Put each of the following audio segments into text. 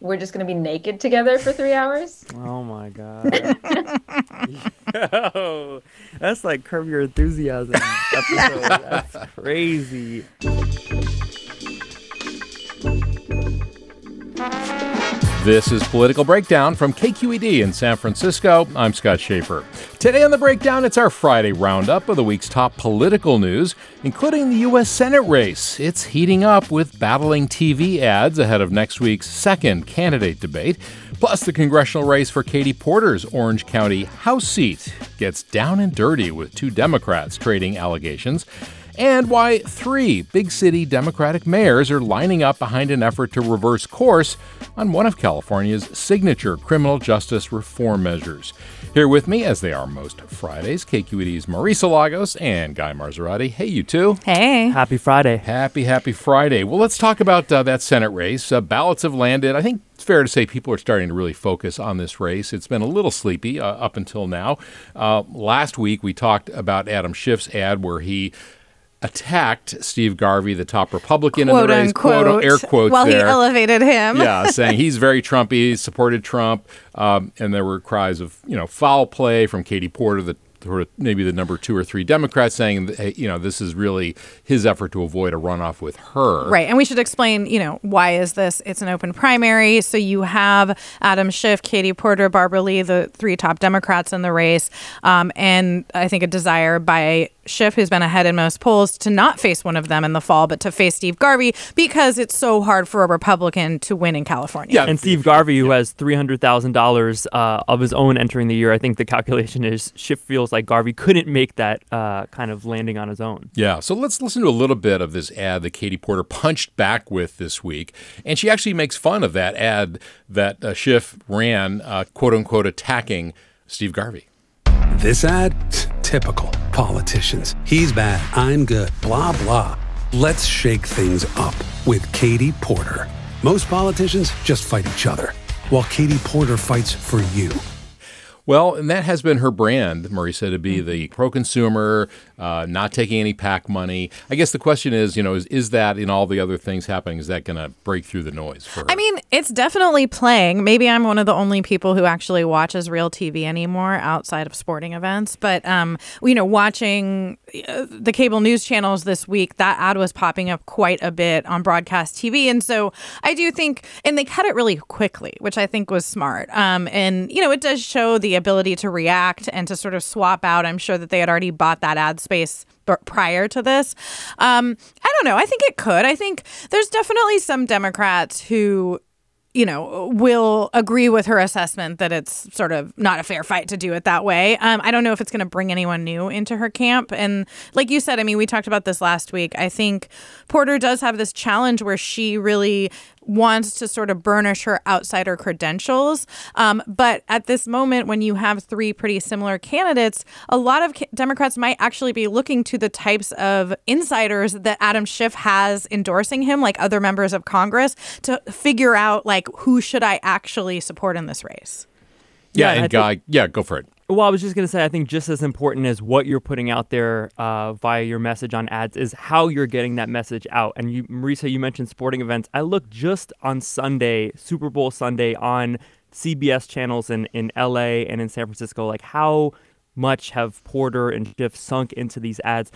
we're just gonna be naked together for three hours. Oh my god. Yo, that's like Curb Your Enthusiasm episode. That's crazy. This is Political Breakdown from KQED in San Francisco. I'm Scott Shafer. Today on the Breakdown, it's our Friday roundup of the week's top political news, including the U.S. Senate race. It's heating up with battling TV ads ahead of next week's second candidate debate. Plus, the congressional race for Katie Porter's Orange County House seat gets down and dirty with two Democrats trading allegations and why three big city Democratic mayors are lining up behind an effort to reverse course on one of California's signature criminal justice reform measures. Here with me, as they are most Fridays, KQED's Marisa Lagos and Guy Marzorati. Hey, you two. Hey. Happy Friday. Happy, happy Friday. Well, let's talk about uh, that Senate race. Uh, ballots have landed. I think it's fair to say people are starting to really focus on this race. It's been a little sleepy uh, up until now. Uh, last week, we talked about Adam Schiff's ad where he attacked Steve Garvey, the top Republican quote in the race, unquote, quote air quotes while there. he elevated him. yeah, saying he's very Trumpy, supported Trump, um, and there were cries of you know foul play from Katie Porter, the sort of maybe the number two or three Democrats, saying hey, you know this is really his effort to avoid a runoff with her. Right. And we should explain, you know, why is this? It's an open primary. So you have Adam Schiff, Katie Porter, Barbara Lee, the three top Democrats in the race. Um, and I think a desire by Schiff, who's been ahead in most polls, to not face one of them in the fall, but to face Steve Garvey because it's so hard for a Republican to win in California. Yeah, And Steve Garvey, who has three hundred thousand uh, dollars of his own entering the year, I think the calculation is Schiff feels like Garvey couldn't make that uh, kind of landing on his own. Yeah, so let's listen to a little bit of this ad that Katie Porter punched back with this week. And she actually makes fun of that ad that uh, Schiff ran, uh, quote unquote, attacking Steve Garvey. This ad? Typical. Politicians. He's bad. I'm good. Blah, blah. Let's shake things up with Katie Porter. Most politicians just fight each other, while Katie Porter fights for you. Well, and that has been her brand, Marisa, to be the pro consumer, uh, not taking any PAC money. I guess the question is, you know, is, is that in all the other things happening, is that going to break through the noise for her? I mean, it's definitely playing. Maybe I'm one of the only people who actually watches real TV anymore outside of sporting events. But, um, you know, watching uh, the cable news channels this week, that ad was popping up quite a bit on broadcast TV. And so I do think, and they cut it really quickly, which I think was smart. Um, and, you know, it does show the ability to react and to sort of swap out. I'm sure that they had already bought that ad space prior to this. Um, I don't know. I think it could. I think there's definitely some Democrats who you know, will agree with her assessment that it's sort of not a fair fight to do it that way. Um, I don't know if it's going to bring anyone new into her camp. And like you said, I mean, we talked about this last week. I think Porter does have this challenge where she really wants to sort of burnish her outsider credentials. Um, but at this moment, when you have three pretty similar candidates, a lot of ca- Democrats might actually be looking to the types of insiders that Adam Schiff has endorsing him, like other members of Congress, to figure out like who should I actually support in this race. Yeah, Yeah, and I and think- Guy, yeah, go for it. Well, I was just going to say, I think just as important as what you're putting out there uh, via your message on ads is how you're getting that message out. And you, Marisa, you mentioned sporting events. I looked just on Sunday, Super Bowl Sunday, on CBS channels in, in LA and in San Francisco, like how much have Porter and Schiff sunk into these ads.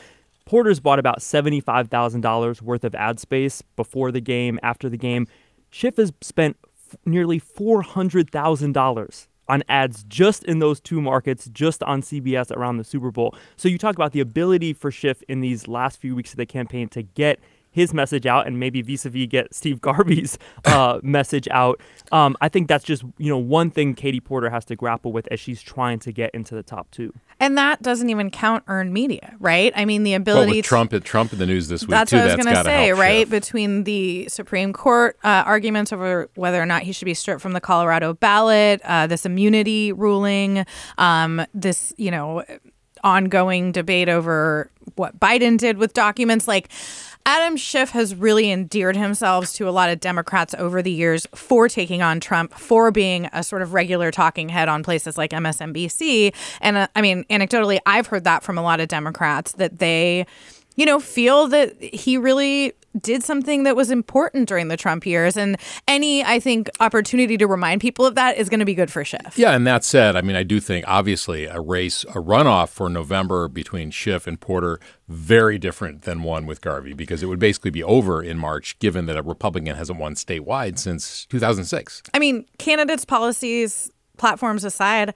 Porter's bought about $75,000 worth of ad space before the game, after the game. Schiff has spent f- nearly $400,000 on ads just in those two markets, just on CBS around the Super Bowl. So you talk about the ability for Schiff in these last few weeks of the campaign to get his message out and maybe vis-a-vis get Steve Garvey's uh, message out. Um, I think that's just you know one thing Katie Porter has to grapple with as she's trying to get into the top two. And that doesn't even count earned media, right? I mean, the Well, ability with to- Trump, Trump in the news this week That's too. what I was going to say, right? Schiff. Between the Supreme Court uh, arguments over whether or not he should be stripped from the Colorado ballot, uh, this immunity ruling, um, this, you know, ongoing debate over what Biden did with documents. Like, Adam Schiff has really endeared himself to a lot of Democrats over the years for taking on Trump, for being a sort of regular talking head on places like MSNBC. And uh, I mean, anecdotally, I've heard that from a lot of Democrats that they you know, feel that he really did something that was important during the Trump years. And any, I think, opportunity to remind people of that is going to be good for Schiff. Yeah, and that said, I mean, I do think obviously a race, a runoff for November between Schiff and Porter, very different than one with Garvey because it would basically be over in March, given that a Republican hasn't won statewide since 2006. I mean, candidates' policies, platforms aside,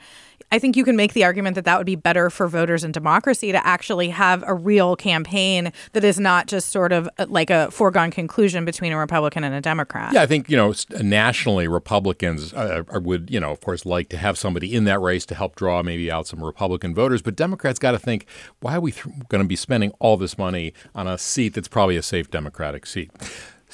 I think you can make the argument that that would be better for voters and democracy to actually have a real campaign that is not just sort of uh, like a foregone conclusion between a Republican and a Democrat. Yeah, I think you know nationally Republicans uh, would you know of course like to have somebody in that race to help draw maybe out some Republican voters, but Democrats got to think why are we th- going to be spending all this money on a seat that's probably a safe Democratic seat.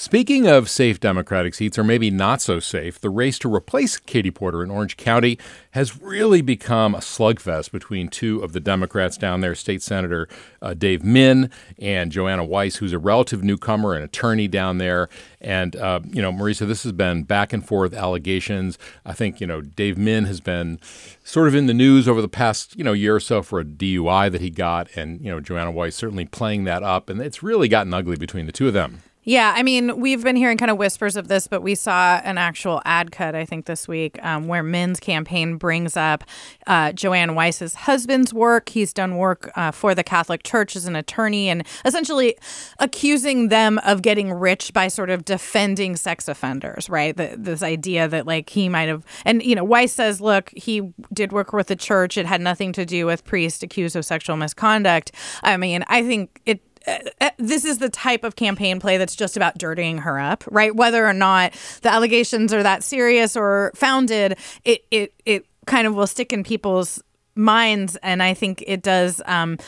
Speaking of safe Democratic seats, or maybe not so safe, the race to replace Katie Porter in Orange County has really become a slugfest between two of the Democrats down there, State Senator uh, Dave Min and Joanna Weiss, who's a relative newcomer, an attorney down there. And, uh, you know, Marisa, this has been back and forth allegations. I think, you know, Dave Min has been sort of in the news over the past, you know, year or so for a DUI that he got. And, you know, Joanna Weiss certainly playing that up. And it's really gotten ugly between the two of them. Yeah, I mean, we've been hearing kind of whispers of this, but we saw an actual ad cut, I think, this week um, where Min's campaign brings up uh, Joanne Weiss's husband's work. He's done work uh, for the Catholic Church as an attorney and essentially accusing them of getting rich by sort of defending sex offenders, right? The, this idea that, like, he might have, and, you know, Weiss says, look, he did work with the church. It had nothing to do with priests accused of sexual misconduct. I mean, I think it this is the type of campaign play that's just about dirtying her up, right? Whether or not the allegations are that serious or founded, it it it kind of will stick in people's minds, and I think it does. Um,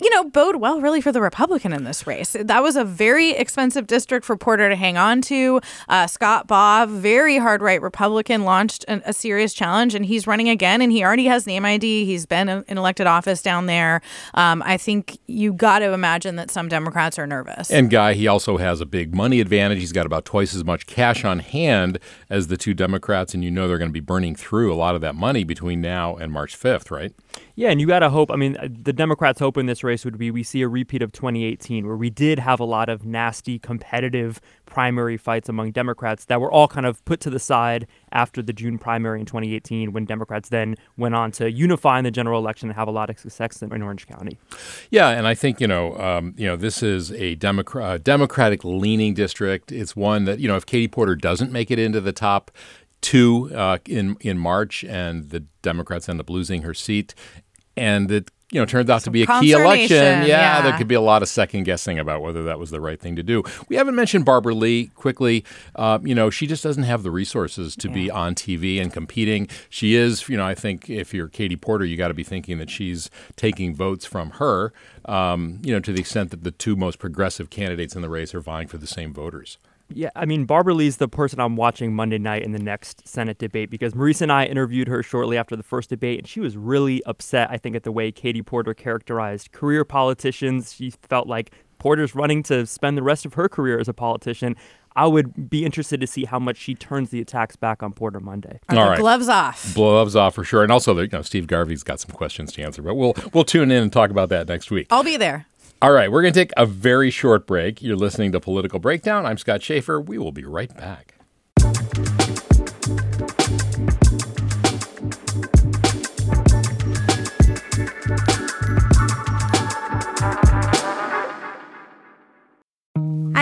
you know, bode well really for the Republican in this race. That was a very expensive district for Porter to hang on to. Uh, Scott Baugh, very hard right Republican, launched an, a serious challenge, and he's running again. And he already has name ID. He's been in elected office down there. Um, I think you got to imagine that some Democrats are nervous. And Guy, he also has a big money advantage. He's got about twice as much cash on hand as the two Democrats, and you know they're going to be burning through a lot of that money between now and March 5th, right? Yeah, and you got to hope. I mean, uh, the Democrats' hope in this race would be we see a repeat of 2018, where we did have a lot of nasty, competitive primary fights among Democrats that were all kind of put to the side after the June primary in 2018, when Democrats then went on to unify in the general election and have a lot of success in Orange County. Yeah, and I think you know, um, you know, this is a Democrat, Democratic leaning district. It's one that you know, if Katie Porter doesn't make it into the top two uh, in in March, and the Democrats end up losing her seat, and it you know turns out to be a key election, consternation, yeah, there could be a lot of second guessing about whether that was the right thing to do. We haven't mentioned Barbara Lee quickly. Uh, you know, she just doesn't have the resources to be on TV and competing. She is, you know, I think if you're Katie Porter, you got to be thinking that she's taking votes from her. Um, you know, to the extent that the two most progressive candidates in the race are vying for the same voters. Yeah, I mean, Barbara Lee's the person I'm watching Monday night in the next Senate debate because Marisa and I interviewed her shortly after the first debate, and she was really upset, I think, at the way Katie Porter characterized career politicians. She felt like Porter's running to spend the rest of her career as a politician. I would be interested to see how much she turns the attacks back on Porter Monday. Are All the right. gloves off. Gloves off for sure. And also, you know, Steve Garvey's got some questions to answer, but we'll we'll tune in and talk about that next week. I'll be there. All right, we're going to take a very short break. You're listening to Political Breakdown. I'm Scott Shafer. We will be right back.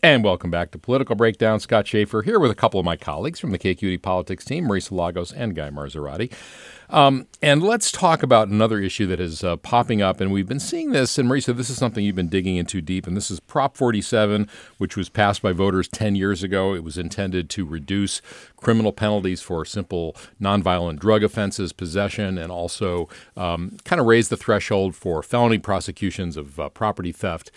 And welcome back to Political Breakdown. Scott Shafer here with a couple of my colleagues from the KQED Politics team, Marisa Lagos and Guy Marzorati. Um, and let's talk about another issue that is uh, popping up, and we've been seeing this. And Marisa, this is something you've been digging into deep, and this is Prop 47, which was passed by voters 10 years ago. It was intended to reduce criminal penalties for simple nonviolent drug offenses, possession, and also um, kind of raise the threshold for felony prosecutions of uh, property theft.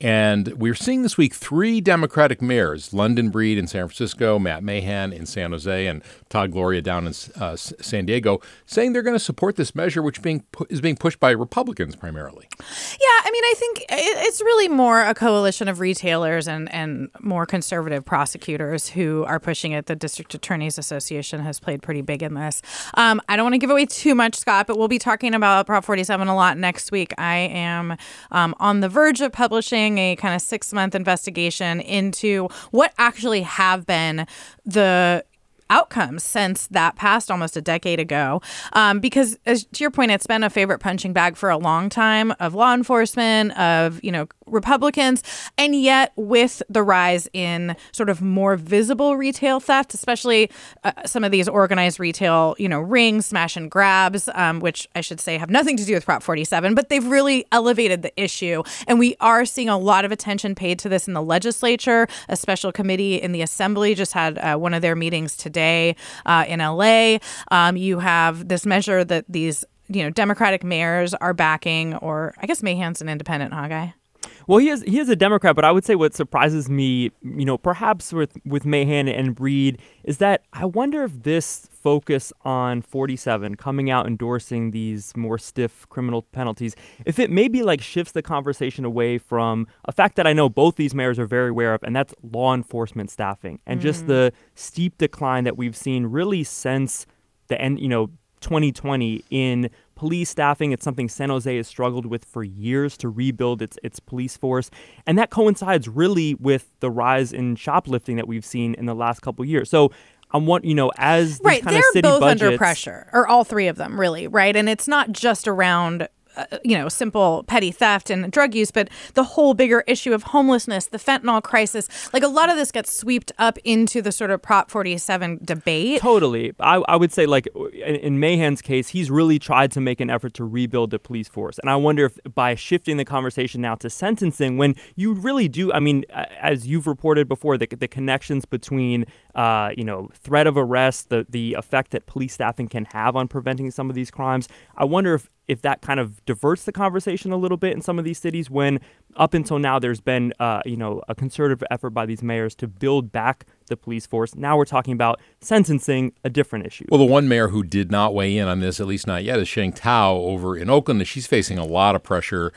And we're seeing this week three Democratic mayors London Breed in San Francisco, Matt Mahan in San Jose, and Todd Gloria down in uh, San Diego saying they're going to support this measure, which being pu- is being pushed by Republicans primarily. Yeah, I mean, I think it's really more a coalition of retailers and, and more conservative prosecutors who are pushing it. The District Attorneys Association has played pretty big in this. Um, I don't want to give away too much, Scott, but we'll be talking about Prop 47 a lot next week. I am um, on the verge of publishing a kind of six month investigation into what actually have been the outcomes since that passed almost a decade ago. Um, because, as to your point, it's been a favorite punching bag for a long time of law enforcement, of you know Republicans, and yet with the rise in sort of more visible retail theft, especially uh, some of these organized retail, you know, rings, smash and grabs, um, which I should say have nothing to do with Prop 47, but they've really elevated the issue, and we are seeing a lot of attention paid to this in the legislature. A special committee in the Assembly just had uh, one of their meetings today uh, in LA. Um, you have this measure that these you know Democratic mayors are backing, or I guess Mahan's an independent, huh, guy? Well, he is he is a Democrat, but I would say what surprises me, you know, perhaps with with Mahan and Breed, is that I wonder if this focus on 47 coming out endorsing these more stiff criminal penalties, if it maybe like shifts the conversation away from a fact that I know both these mayors are very aware of, and that's law enforcement staffing and just the mm. steep decline that we've seen really since the end, you know, 2020 in police staffing. It's something San Jose has struggled with for years to rebuild its its police force, and that coincides really with the rise in shoplifting that we've seen in the last couple of years. So. I want you know as these right kind they're of city both budgets, under pressure or all three of them really right and it's not just around uh, you know simple petty theft and drug use but the whole bigger issue of homelessness the fentanyl crisis like a lot of this gets swept up into the sort of prop 47 debate Totally. I, I would say, like, in, in Mahan's case, he's really tried to make an effort to rebuild the police force. And I wonder if by shifting the conversation now to sentencing, when you really do, I mean, as you've reported before, the, the connections between, uh, you know, threat of arrest, the, the effect that police staffing can have on preventing some of these crimes, I wonder if if that kind of diverts the conversation a little bit in some of these cities when up until now there's been uh, you know a concerted effort by these mayors to build back the police force. Now we're talking about sentencing, a different issue. Well, the one mayor who did not weigh in on this, at least not yet, is Sheng Thao over in Oakland. She's facing a lot of pressure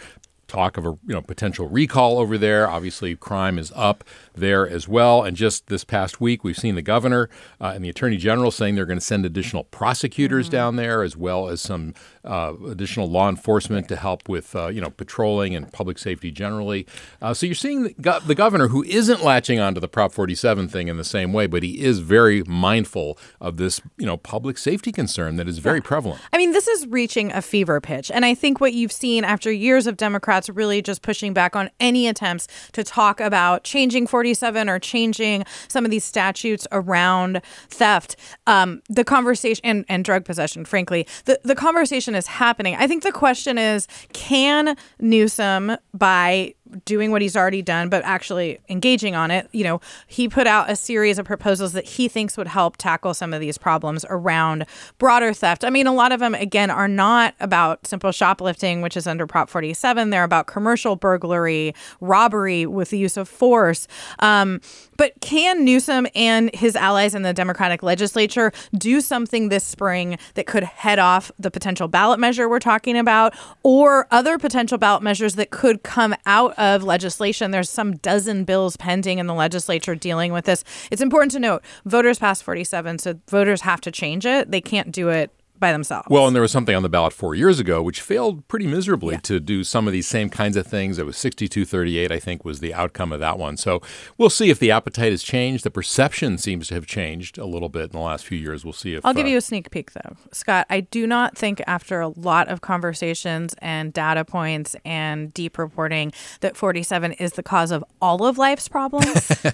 talk of a you know potential recall over there. Obviously, crime is up there as well. And just this past week, we've seen the governor uh, and the attorney general saying they're going to send additional prosecutors mm-hmm. down there, as well as some uh, additional law enforcement to help with uh, you know patrolling and public safety generally. Uh, so you're seeing the, go- the, governor who isn't latching onto the Prop 47 thing in the same way, but he is very mindful of this you know public safety concern that is very yeah. prevalent. I mean, this is reaching a fever pitch, and I think what you've seen after years of Democrats Democrats really just pushing back on any attempts to talk about changing 47 or changing some of these statutes around theft. Um, the conversation and, and drug possession, frankly, the, the conversation is happening. I think the question is can Newsom, by doing what he's already done, but actually engaging on it. You know, he put out a series of proposals that he thinks would help tackle some of these problems around broader theft. I mean, a lot of them, again, are not about simple shoplifting, which is under Prop 47. They're about commercial burglary, robbery with the use of force. Um, but can Newsom and his allies in the Democratic legislature do something this spring that could head off the potential ballot measure we're talking about or other potential ballot measures that could come out of legislation? There's some dozen bills pending in the legislature dealing with this. It's important to note voters passed 47, so voters have to change it. They can't do it by themselves. Well, and there was something on the ballot four years ago which failed pretty miserably yeah. to do some of these same kinds of things. It was 62 38, I think, was the outcome of that one. So we'll see if the appetite has changed. The perception seems to have changed a little bit in the last few years. We'll see if. I'll give uh, you a sneak peek, though. Scott, I do not think after a lot of conversations and data points and deep reporting that 47 is the cause of all of life's problems.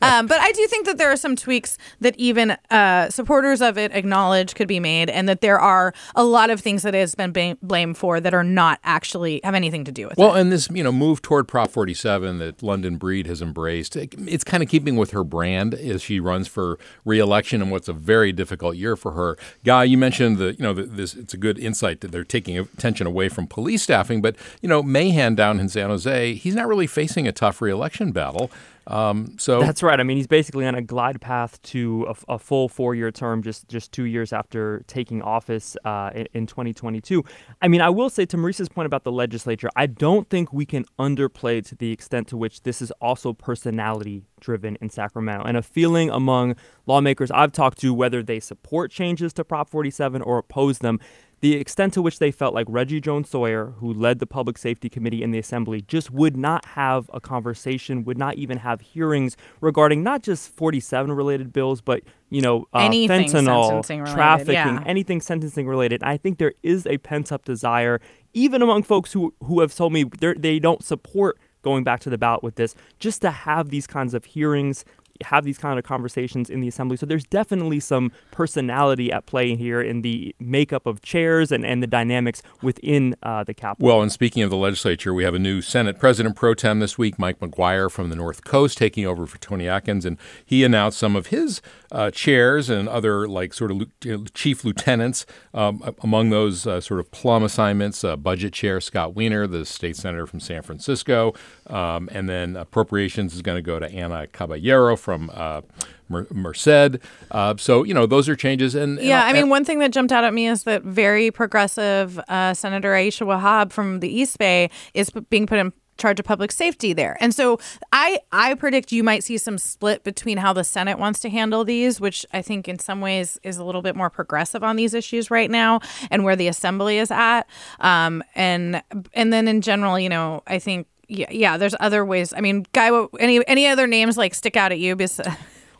um, but I do think that there are some tweaks that even uh, supporters of it acknowledge could be made and that there are a lot of things that it has been blamed for that are not actually have anything to do with well, it. Well, and this you know move toward Prop 47 that London Breed has embraced, it's kind of keeping with her brand as she runs for reelection in what's a very difficult year for her. Guy, you mentioned the you know the, this it's a good insight that they're taking attention away from police staffing, but you know Mahan down in San Jose, he's not really facing a tough reelection battle. Um, so that's right. I mean, he's basically on a glide path to a, a full four-year term, just just two years after taking office uh, in, in, 2022. I mean, I will say to Marisa's point about the legislature, I don't think we can underplay to the extent to which this is also personality-driven in Sacramento, and a feeling among lawmakers I've talked to, whether they support changes to Prop 47 or oppose them, the extent to which they felt like Reggie Jones Sawyer, who led the Public Safety Committee in the Assembly, just would not have a conversation, would not even have hearings regarding not just 47 related bills, but you know, uh, fentanyl, trafficking, yeah. anything sentencing related. I think there is a pent up desire, even among folks who who have told me they don't support going back to the ballot with this, just to have these kinds of hearings, have these kind of conversations in the assembly. So there's definitely some personality at play here in the makeup of chairs and, and the dynamics within uh, the Capitol. Well, and speaking of the legislature, we have a new Senate President pro tem this week, Mike McGuire from the North Coast, taking over for Toni Atkins, and he announced some of his uh, chairs and other like sort of you know, chief lieutenants. Um, among those uh, sort of plum assignments, uh, budget chair Scott Wiener, the state senator from San Francisco, um, and then appropriations is going to go to Anna Caballero from uh, Merced. Uh, so you know those are changes. And, and yeah, I mean, one thing that jumped out at me is that very progressive uh, Senator Aisha Wahab from the East Bay is being put in charge of public safety there. And so I I predict you might see some split between how the Senate wants to handle these, which I think in some ways is a little bit more progressive on these issues right now, and where the Assembly is at. Um, and and then in general, you know, I think yeah, yeah. There's other ways. I mean, guy, any any other names like stick out at you? Because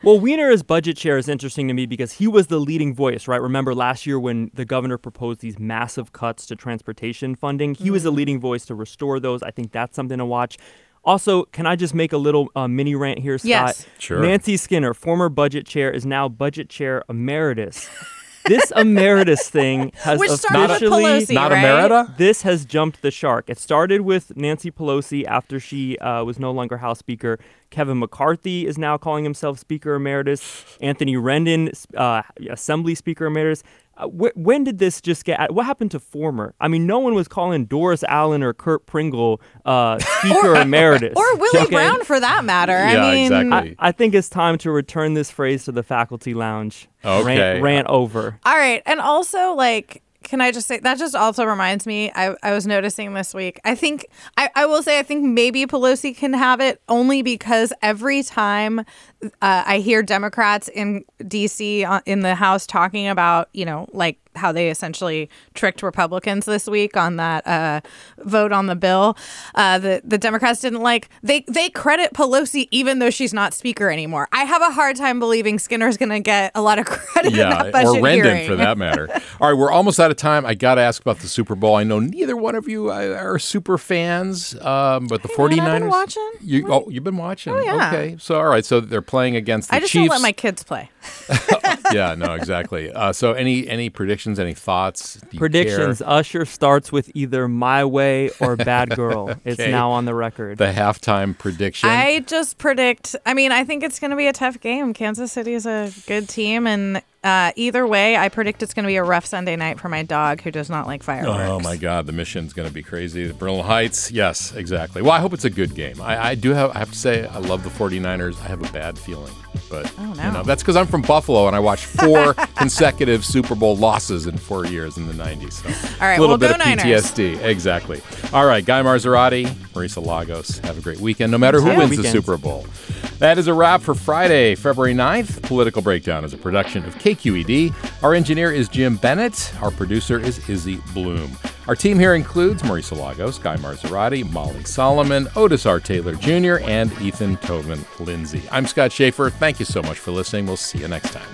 well, Wiener as budget chair is interesting to me because he was the leading voice, right? Remember last year when the governor proposed these massive cuts to transportation funding? He mm-hmm. was the leading voice to restore those. I think that's something to watch. Also, can I just make a little uh, mini rant here, Scott? Yes. Sure. Nancy Skinner, former budget chair, is now budget chair emeritus. this emeritus thing has Which officially Pelosi, not right? emerita. This has jumped the shark. It started with Nancy Pelosi after she uh, was no longer House Speaker. Kevin McCarthy is now calling himself Speaker Emeritus. Anthony Rendon, uh, Assembly Speaker Emeritus. Uh, wh- when did this just get? What happened to former? I mean, no one was calling Doris Allen or Kurt Pringle uh, Speaker Emeritus or Willie Okay? Brown for that matter. Yeah, I mean, exactly. I, I think it's time to return this phrase to the faculty lounge. Okay. Rant, rant over. All right. And also, like, can I just say that just also reminds me, I, I was noticing this week. I think, I, I will say, I think maybe Pelosi can have it only because every time uh, I hear Democrats in DC uh, in the House talking about, you know, like how they essentially tricked Republicans this week on that uh, vote on the bill. Uh, the the Democrats didn't like they they credit Pelosi even though she's not speaker anymore. I have a hard time believing Skinner's going to get a lot of credit. in Yeah, that budget or Rendon hearing. for that matter. All right, we're almost out of time. I got to ask about the Super Bowl. I know neither one of you uh, are super fans, um, but the 49ers. man, I've been watching. You, oh, you've been watching. Oh, yeah. Okay. So, all right. So they're playing against the Chiefs. I just Chiefs. don't let my kids play. yeah, no, exactly. Uh, so, any any predictions, any thoughts? Predictions. care? Usher starts with either My Way or Bad Girl. It's now on the record. The halftime prediction. I just predict. I mean, I think it's going to be a tough game. Kansas City is a good team, and uh, either way, I predict it's going to be a rough Sunday night for my dog who does not like fireworks. Oh my God, the mission's going to be crazy. The Bernal Heights, yes, exactly. Well, I hope it's a good game. I, I do have, I have to say, I love the 49ers. I have a bad feeling, but Oh, no. you know, that's because I'm from Buffalo and I watched four consecutive Super Bowl losses in four years in the 90s. So All right, a little well, bit go of Niners. Exactly. All right, Guy Marzorati, Marisa Lagos, have a great weekend, no matter who Yeah. wins the Super Bowl. That is a wrap for Friday, February 9th. Political Breakdown is a production of KQED. Our engineer is Jim Bennett. Our producer is Izzy Bloom. Our team here includes Marisa Lagos, Guy Marzorati, Molly Solomon, Otis R. Taylor Jr., and Ethan Tobin Lindsay. I'm Scott Shafer. Thank you so much for listening. We'll see you next time.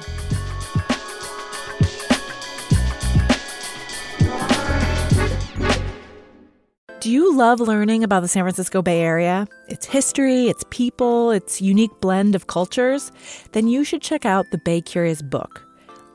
Do you love learning about the San Francisco Bay Area? Its history, its people, its unique blend of cultures? Then you should check out the Bay Curious book.